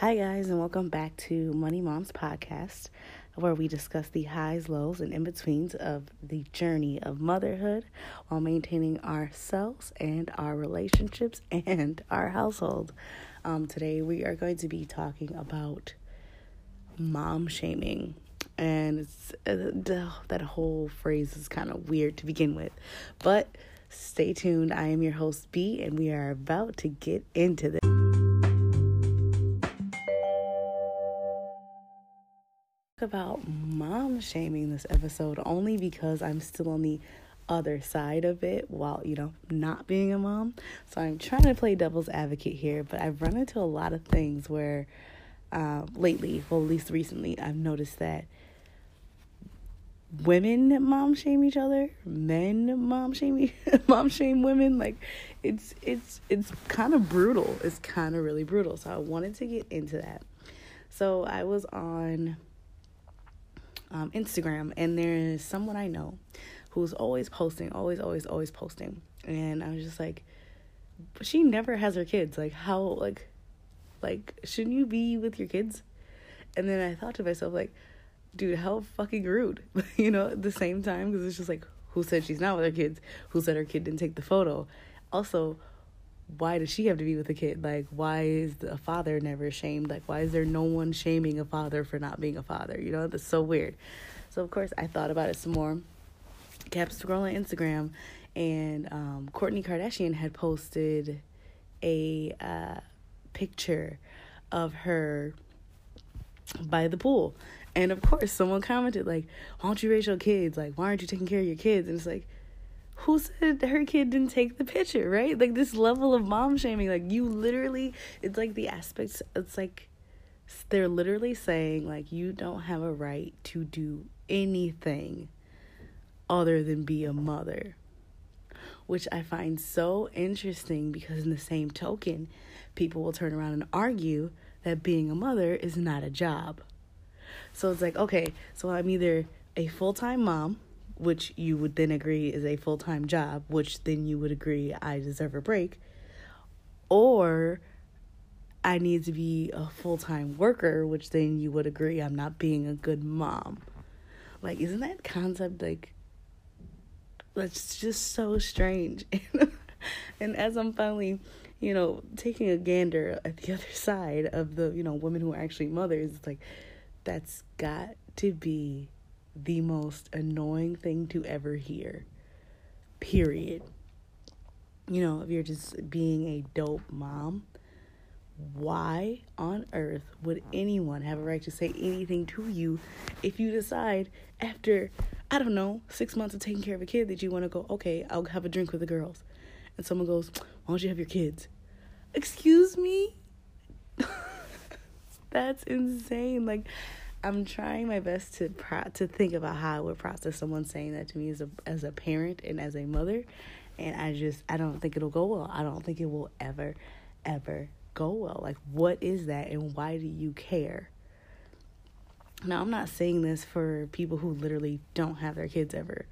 Hi, guys, and welcome back to Money Moms Podcast, where we discuss the highs, lows, and in betweens of the journey of motherhood while maintaining ourselves and our relationships and our household. Um, today, we are going to be talking about mom shaming. And it's, uh, that whole phrase is kind of weird to begin with. But stay tuned. I am your host, B, and we are about to get into this. About mom shaming this episode only because I'm still on the other side of it while, you know, not being a mom. So I'm trying to play devil's advocate here, but I've run into a lot of things where uh, lately, well, at least recently, I've noticed that women mom shame each other, men mom shame me, mom shame women. Like it's it's it's kind of brutal. It's kind of really brutal. So I wanted to get into that. So I was on um, Instagram, and there's someone I know who's always posting, always, always, always posting. And I was just like, she never has her kids. Like, how, like, like, shouldn't you be with your kids? And then I thought to myself, like, dude, how fucking rude, you know, at the same time, because it's just like, who said she's not with her kids? Who said her kid didn't take the photo? Also, why does she have to be with a kid? Like, why is the father never shamed? Like, why is there no one shaming a father for not being a father? You know, that's so weird. So, of course, I thought about it some more. Kept scrolling Instagram, and um, Kourtney Kardashian had posted a uh, picture of her by the pool. And of course, someone commented, like, why don't you raise your kids? Like, why aren't you taking care of your kids? And it's like, who said her kid didn't take the picture, right? Like this level of mom shaming, like you literally, it's like the aspects, it's like they're literally saying, like, you don't have a right to do anything other than be a mother. Which I find so interesting because, in the same token, people will turn around and argue that being a mother is not a job. So it's like, okay, so I'm either a full time mom which you would then agree is a full time job, which then you would agree I deserve a break, or I need to be a full time worker, which then you would agree I'm not being a good mom. Like, isn't that concept like that's just so strange? and as I'm finally, you know, taking a gander at the other side of the, you know, women who are actually mothers, it's like that's got to be the most annoying thing to ever hear. Period. You know, if you're just being a dope mom, why on earth would anyone have a right to say anything to you if you decide after, I don't know, six months of taking care of a kid that you want to go, okay, I'll have a drink with the girls? And someone goes, why don't you have your kids? Excuse me? That's insane. Like, I'm trying my best to pro- to think about how I would process someone saying that to me as a as a parent and as a mother, and I just I don't think it'll go well. I don't think it will ever, ever go well. Like, what is that, and why do you care? Now, I'm not saying this for people who literally don't have their kids ever.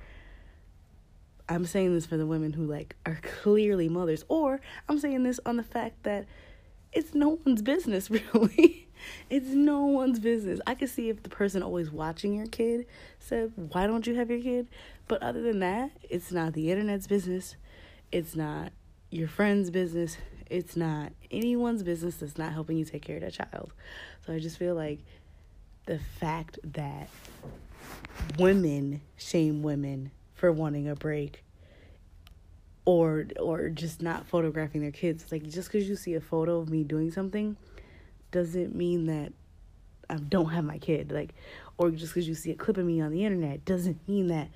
I'm saying this for the women who like are clearly mothers, or I'm saying this on the fact that it's no one's business really. It's no one's business. I could see if the person always watching your kid said, Why don't you have your kid? But other than that, it's not the internet's business. It's not your friend's business. It's not anyone's business that's not helping you take care of that child. So I just feel like the fact that women shame women for wanting a break or or just not photographing their kids like just because you see a photo of me doing something doesn't mean that I don't have my kid. Like, or just because you see a clip of me on the internet doesn't mean that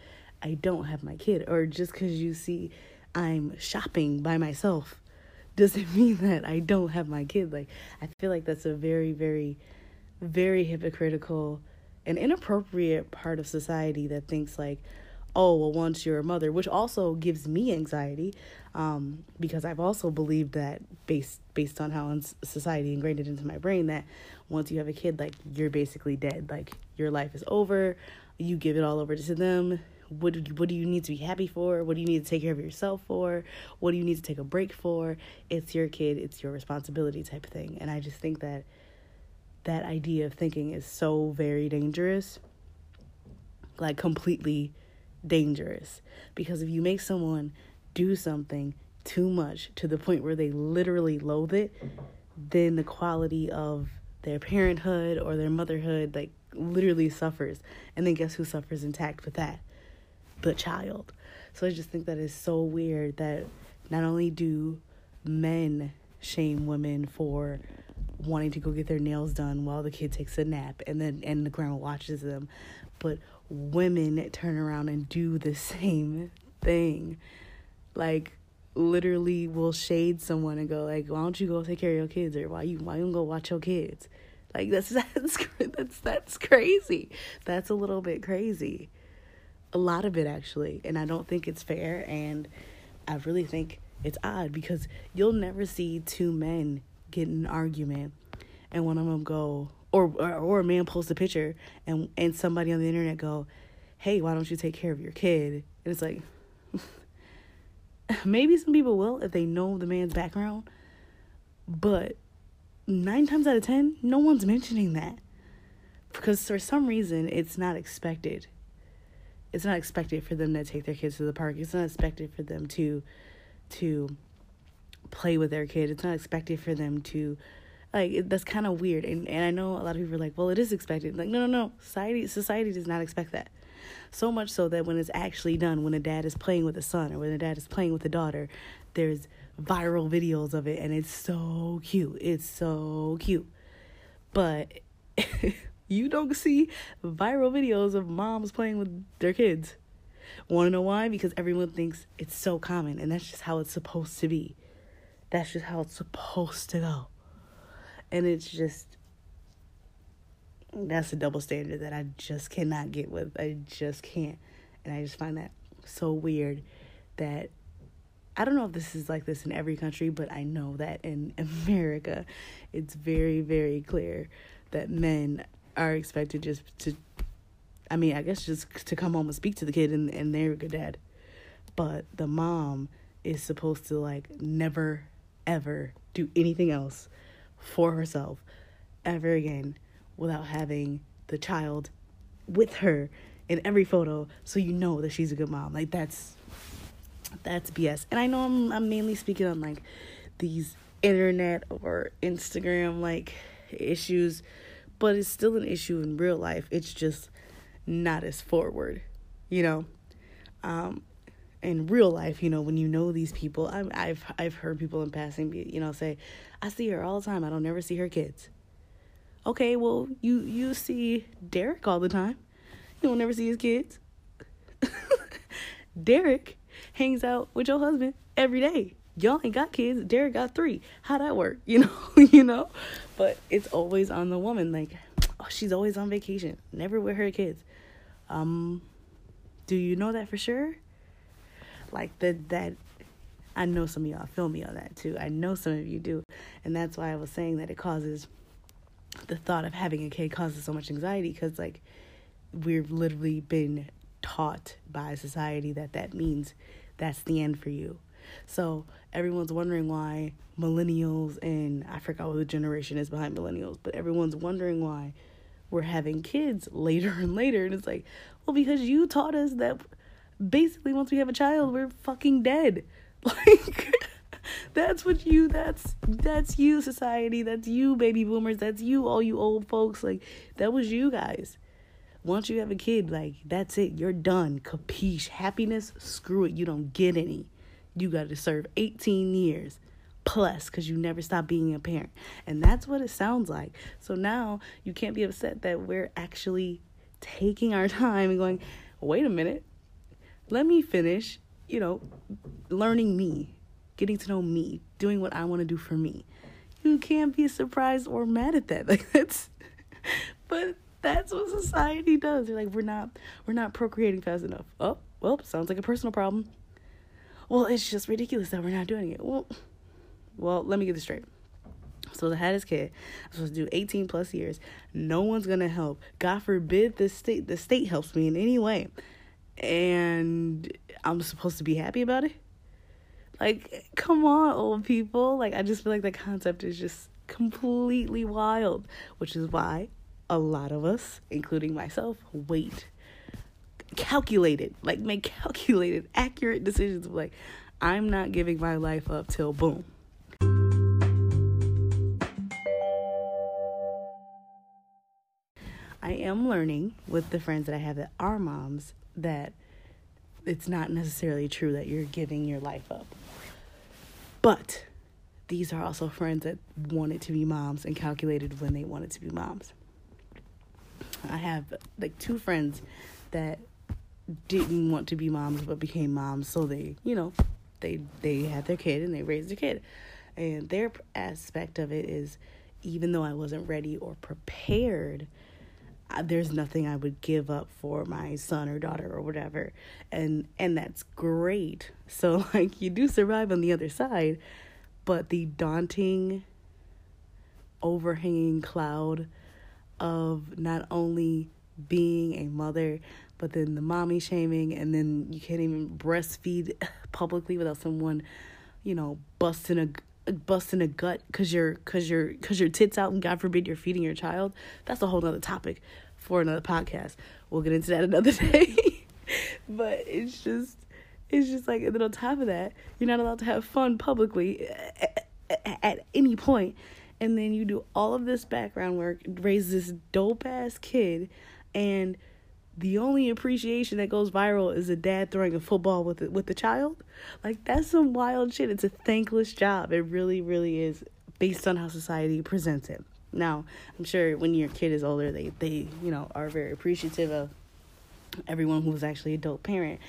I don't have my kid. Or just because you see I'm shopping by myself doesn't mean that I don't have my kid. Like, I feel like that's a very, very, very hypocritical and inappropriate part of society that thinks like, oh well once you're a mother which also gives me anxiety um, because i've also believed that based based on how in society ingrained into my brain that once you have a kid like you're basically dead. Like your life is over. You give it all over to them. What do, you, what do you need to be happy for? What do you need to take care of yourself for? What do you need to take a break for? It's your kid. It's your responsibility type of thing. And i just think that that idea of thinking is so very dangerous. Like completely dangerous because if you make someone do something too much to the point where they literally loathe it, then the quality of their parenthood or their motherhood like literally suffers. And then guess who suffers intact with that? The child. So I just think that is so weird that not only do men shame women for wanting to go get their nails done while the kid takes a nap and then and the grandma watches them, but women turn around and do the same thing. Like literally will shade someone and go like, "Why don't you go take care of your kids?" or "Why you why you don't go watch your kids?" Like that's that's that's that's crazy. That's a little bit crazy. A lot of it actually, and I don't think it's fair and I really think it's odd because you'll never see two men get an argument and one of them go or, or or a man post a picture and and somebody on the internet go, "Hey, why don't you take care of your kid?" And it's like maybe some people will if they know the man's background, but 9 times out of 10, no one's mentioning that. Because for some reason it's not expected. It's not expected for them to take their kids to the park. It's not expected for them to to play with their kid. It's not expected for them to like that's kind of weird. And, and i know a lot of people are like well it is expected. Like no no no. Society society does not expect that. So much so that when it's actually done when a dad is playing with a son or when a dad is playing with a daughter there's viral videos of it and it's so cute. It's so cute. But you don't see viral videos of moms playing with their kids. Want to know why? Because everyone thinks it's so common and that's just how it's supposed to be. That's just how it's supposed to go and it's just that's a double standard that I just cannot get with. I just can't. And I just find that so weird that I don't know if this is like this in every country, but I know that in America it's very, very clear that men are expected just to I mean, I guess just to come home and speak to the kid and, and they're a good dad. But the mom is supposed to like never ever do anything else for herself ever again without having the child with her in every photo so you know that she's a good mom. Like that's that's BS. And I know I'm I'm mainly speaking on like these internet or Instagram like issues, but it's still an issue in real life. It's just not as forward, you know. Um in real life, you know, when you know these people, i I've I've heard people in passing, you know, say, "I see her all the time. I don't never see her kids." Okay, well, you you see Derek all the time. You don't never see his kids. Derek hangs out with your husband every day. Y'all ain't got kids. Derek got three. How that work? You know, you know. But it's always on the woman. Like, oh, she's always on vacation, never with her kids. Um, do you know that for sure? Like that that I know some of y'all feel me on that too. I know some of you do. And that's why I was saying that it causes the thought of having a kid causes so much anxiety because like we've literally been taught by society that that means that's the end for you. So everyone's wondering why millennials and I forgot what the generation is behind millennials, but everyone's wondering why we're having kids later and later and it's like, well because you taught us that basically once we have a child we're fucking dead. Like that's what you that's that's you society. That's you baby boomers. That's you all you old folks. Like that was you guys. Once you have a kid like that's it. You're done. Capiche? Happiness? Screw it. You don't get any. You got to serve 18 years plus because you never stop being a parent. And that's what it sounds like. So now you can't be upset that we're actually taking our time and going wait a minute let me finish, you know, learning me, getting to know me, doing what I want to do for me. You can't be surprised or mad at that. Like that's but that's what society does. They're like, we're not we're not procreating fast enough. Oh, well, sounds like a personal problem. Well, it's just ridiculous that we're not doing it. Well well, let me get this straight. So had his kid. I'm supposed to do 18 plus years. No one's gonna help. God forbid the state the state helps me in any way and I'm supposed to be happy about it. Like, come on, old people. Like, I just feel like the concept is just completely wild, which is why a lot of us, including myself, wait. Calculated, like make calculated, accurate decisions like, I'm not giving my life up till boom. I am learning with the friends that I have that are moms that it's not necessarily true that you're giving your life up. But these are also friends that wanted to be moms and calculated when they wanted to be moms. I have like two friends that didn't want to be moms but became moms, so they, you know, they they had their kid and they raised their kid. And their aspect of it is even though I wasn't ready or prepared, there's nothing I would give up for my son or daughter or whatever. And and that's great. So like you do survive on the other side, but the daunting overhanging cloud of not only being a mother, but then the mommy shaming, and then you can't even breastfeed publicly without someone, you know, busting a busting a gut because you're because you're because your tits out and God forbid you're feeding your child. That's a whole other topic for another podcast. We'll get into that another day. but it's just it's just like and then on top of that, you're not allowed to have fun publicly at, at, at any point and then you do all of this background work, raise this dope ass kid, and the only appreciation that goes viral is a dad throwing a football with the, with the child. Like that's some wild shit. It's a thankless job. It really, really is, based on how society presents it. Now, I'm sure when your kid is older, they they you know are very appreciative of everyone who's actually adult parent.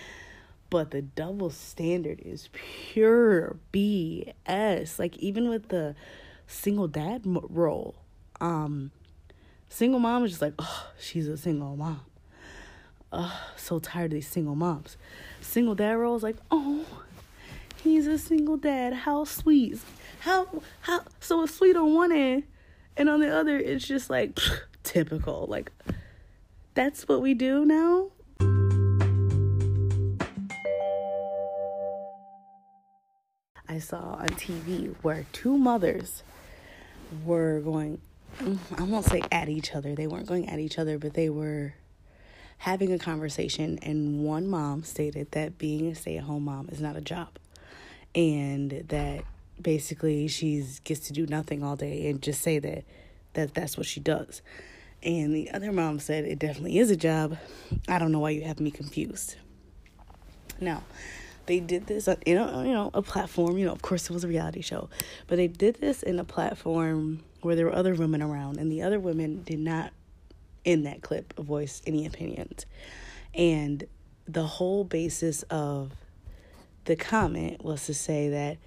But the double standard is pure BS. Like even with the single dad role. Um, single mom is just like, oh, she's a single mom. Oh, so tired of these single moms. Single dad role is like, oh, he's a single dad. How sweet. How how so sweet on one end, and on the other, it's just like pff, typical. Like that's what we do now. I saw on TV where two mothers were going, mm, I won't say at each other, they weren't going at each other, but they were having a conversation. And one mom stated that being a stay at home mom is not a job. And that basically she gets to do nothing all day and just say that, that that's what she does. And the other mom said it definitely is a job. I don't know why you have me confused. Now, they did this uh, in a you know a platform. You know, of course, it was a reality show, but they did this in a platform where there were other women around, and the other women did not, in that clip, voice any opinions, and the whole basis of the comment was to say that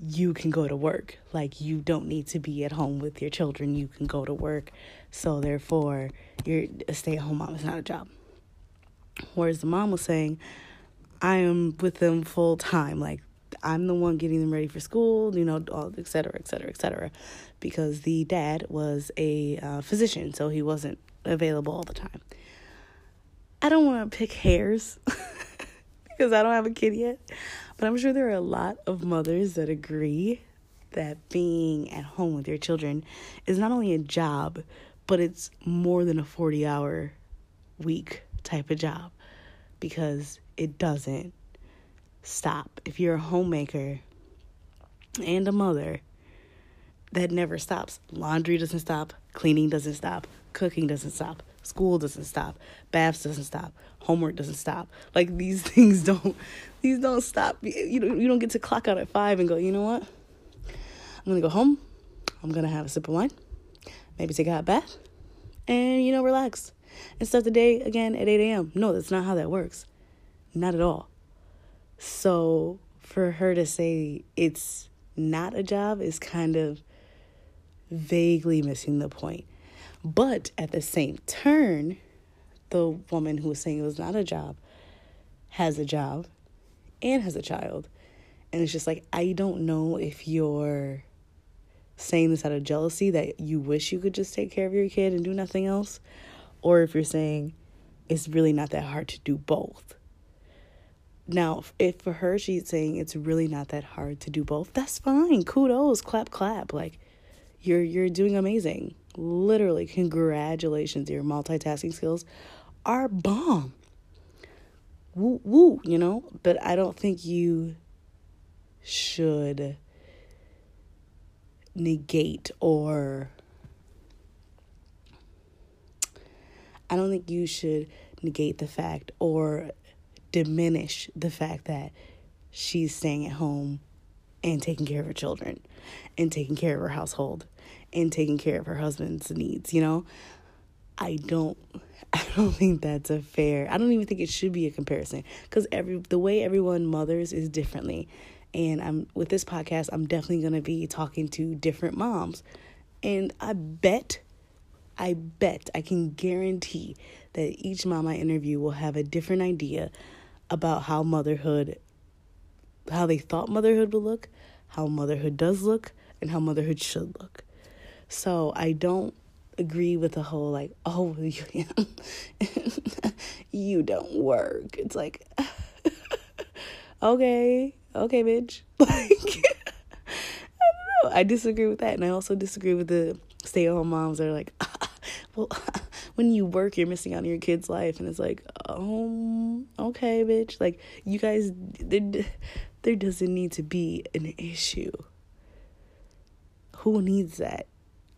you can go to work. Like you don't need to be at home with your children. You can go to work. So therefore, you're a stay-at-home mom is not a job. Whereas the mom was saying, I am with them full time. Like I'm the one getting them ready for school, you know, all et cetera, et cetera, et cetera. Because the dad was a uh, physician, so he wasn't available all the time. I don't want to pick hairs because I don't have a kid yet, but I'm sure there are a lot of mothers that agree that being at home with your children is not only a job, but it's more than a 40 hour week type of job because it doesn't stop. If you're a homemaker and a mother, that never stops. Laundry doesn't stop, cleaning doesn't stop, cooking doesn't stop, school doesn't stop, baths doesn't stop, homework doesn't stop. Like these things don't these don't stop. You don't you don't get to clock out at 5 and go, "You know what? I'm to go home. I'm to have a sip of wine, maybe take a hot bath, and you know, relax." And start the day again at 8 a.m. No, that's not how that works. Not at all. So for her to say it's not a job is kind of vaguely missing the point. But at the same turn, the woman who was saying it was not a job has a job and has a child. And it's just like, I don't know if you're saying this out of jealousy that you wish you could just take care of your kid and do nothing else, or if you're saying it's really not that hard to do both. Now, if for her she's saying it's really not that hard to do both, that's fine. Kudos, clap, clap. Like, you're you're doing amazing. Literally, congratulations. Your multitasking skills are bomb. Woo woo, you know? But I don't think you should negate or I don't think you should negate the fact or diminish the fact that she's staying at home and taking care of her children and taking care of her household and taking care of her husband's needs, you know? I don't I don't think that's a fair. I don't even think it should be a comparison cuz every the way everyone mothers is differently. And I'm with this podcast, I'm definitely going to be talking to different moms. And I bet I bet I can guarantee that each mom I interview will have a different idea about how motherhood how they thought motherhood would look, how motherhood does look, and how motherhood should look. So I don't agree with the whole like, oh, you don't work. It's like, okay, okay, bitch. Like, I don't know. I disagree with that, and I also disagree with the stay-at-home moms that are like, well, when you work, you're missing out on your kid's life, and it's like, um, okay, bitch. Like, you guys, there, there doesn't need to be an issue. Who needs that?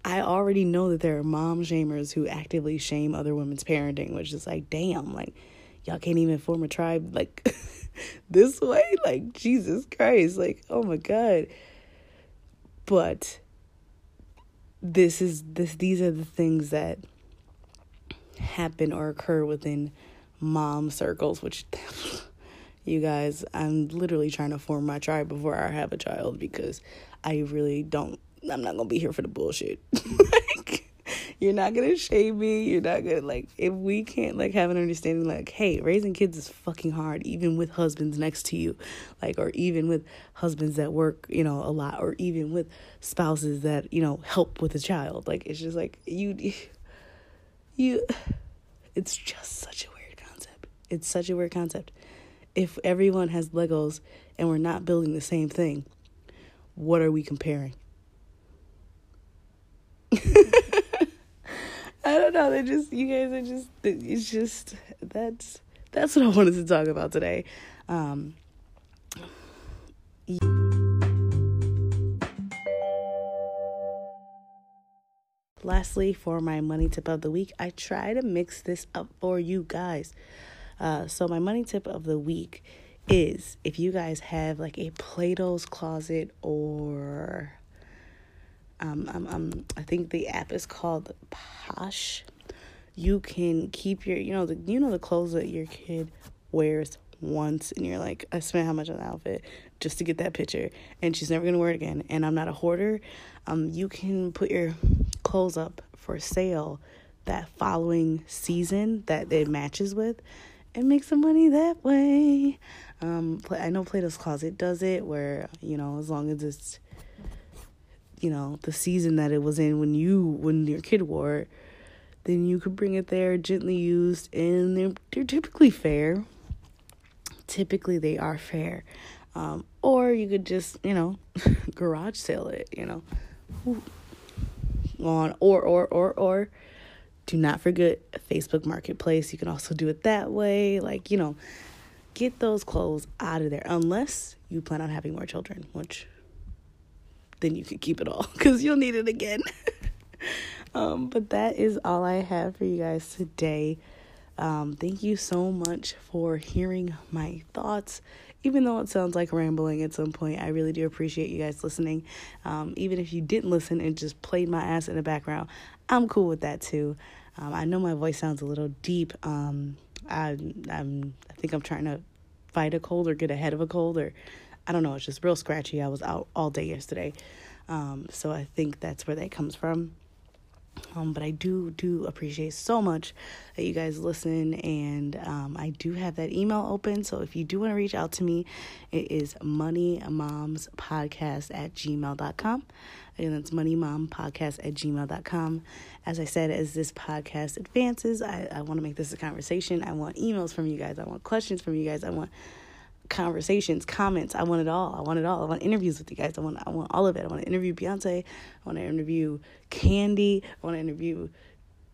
I already know that there are mom shamers who actively shame other women's parenting, which is like, damn, like y'all can't even form a tribe like this way. Like Jesus Christ, like oh my god. But this is this these are the things that happen or occur within mom circles, which you guys, I'm literally trying to form my tribe before I have a child because I really don't I'm not gonna be here for the bullshit. like, you're not gonna shame me. You're not gonna like if we can't like have an understanding like, hey, raising kids is fucking hard, even with husbands next to you, like or even with husbands that work, you know, a lot, or even with spouses that you know help with a child. Like it's just like you, you, it's just such a weird concept. It's such a weird concept. If everyone has Legos and we're not building the same thing, what are we comparing? I don't know. They just you guys are just it's just that's that's what I wanted to talk about today. Um Lastly, for my money tip of the week, I try to mix this up for you guys. Uh, so, my money tip of the week is if you guys have like a Plato's closet or um, um, um, I think the app is called Posh. You can keep your, you know, the you know the clothes that your kid wears once, and you're like, I spent how much on the outfit just to get that picture, and she's never gonna wear it again. And I'm not a hoarder. Um, you can put your clothes up for sale that following season that it matches with, and make some money that way. Um, I know Plato's Closet does it, where you know as long as it's you know, the season that it was in when you when your kid wore it, then you could bring it there gently used and they're they're typically fair. Typically they are fair. Um, or you could just, you know, garage sale it, you know. On or or or or do not forget Facebook Marketplace. You can also do it that way. Like, you know, get those clothes out of there unless you plan on having more children, which then you can keep it all because you'll need it again. um, but that is all I have for you guys today. Um, thank you so much for hearing my thoughts. Even though it sounds like rambling at some point, I really do appreciate you guys listening. Um, even if you didn't listen and just played my ass in the background, I'm cool with that too. Um, I know my voice sounds a little deep. Um, I, I'm, I think I'm trying to fight a cold or get ahead of a cold or I don't know, it's just real scratchy. I was out all day yesterday. Um, so I think that's where that comes from. Um, but I do do appreciate so much that you guys listen, and um, I do have that email open. So if you do want to reach out to me, it is moneymomspodcast at gmail.com. Again, that's moneymompodcast at gmail.com. As I said, as this podcast advances, I, I want to make this a conversation. I want emails from you guys. I want questions from you guys. I want conversations, comments. I want it all. I want it all. I want interviews with you guys. I want I want all of it. I want to interview Beyonce. I want to interview Candy. I want to interview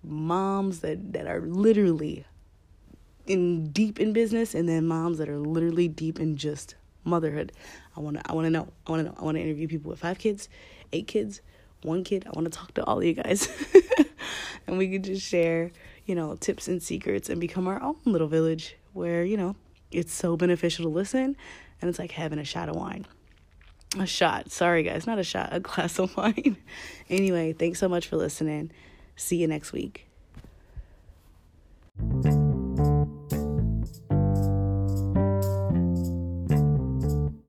moms that that are literally in deep in business and then moms that are literally deep in just motherhood. I want to I want to know. I want to know. I want to interview people with 5 kids, 8 kids, 1 kid. I want to talk to all of you guys. and we could just share, you know, tips and secrets and become our own little village where, you know, it's so beneficial to listen and it's like having a shot of wine. A shot. Sorry guys, not a shot, a glass of wine. anyway, thanks so much for listening. See you next week.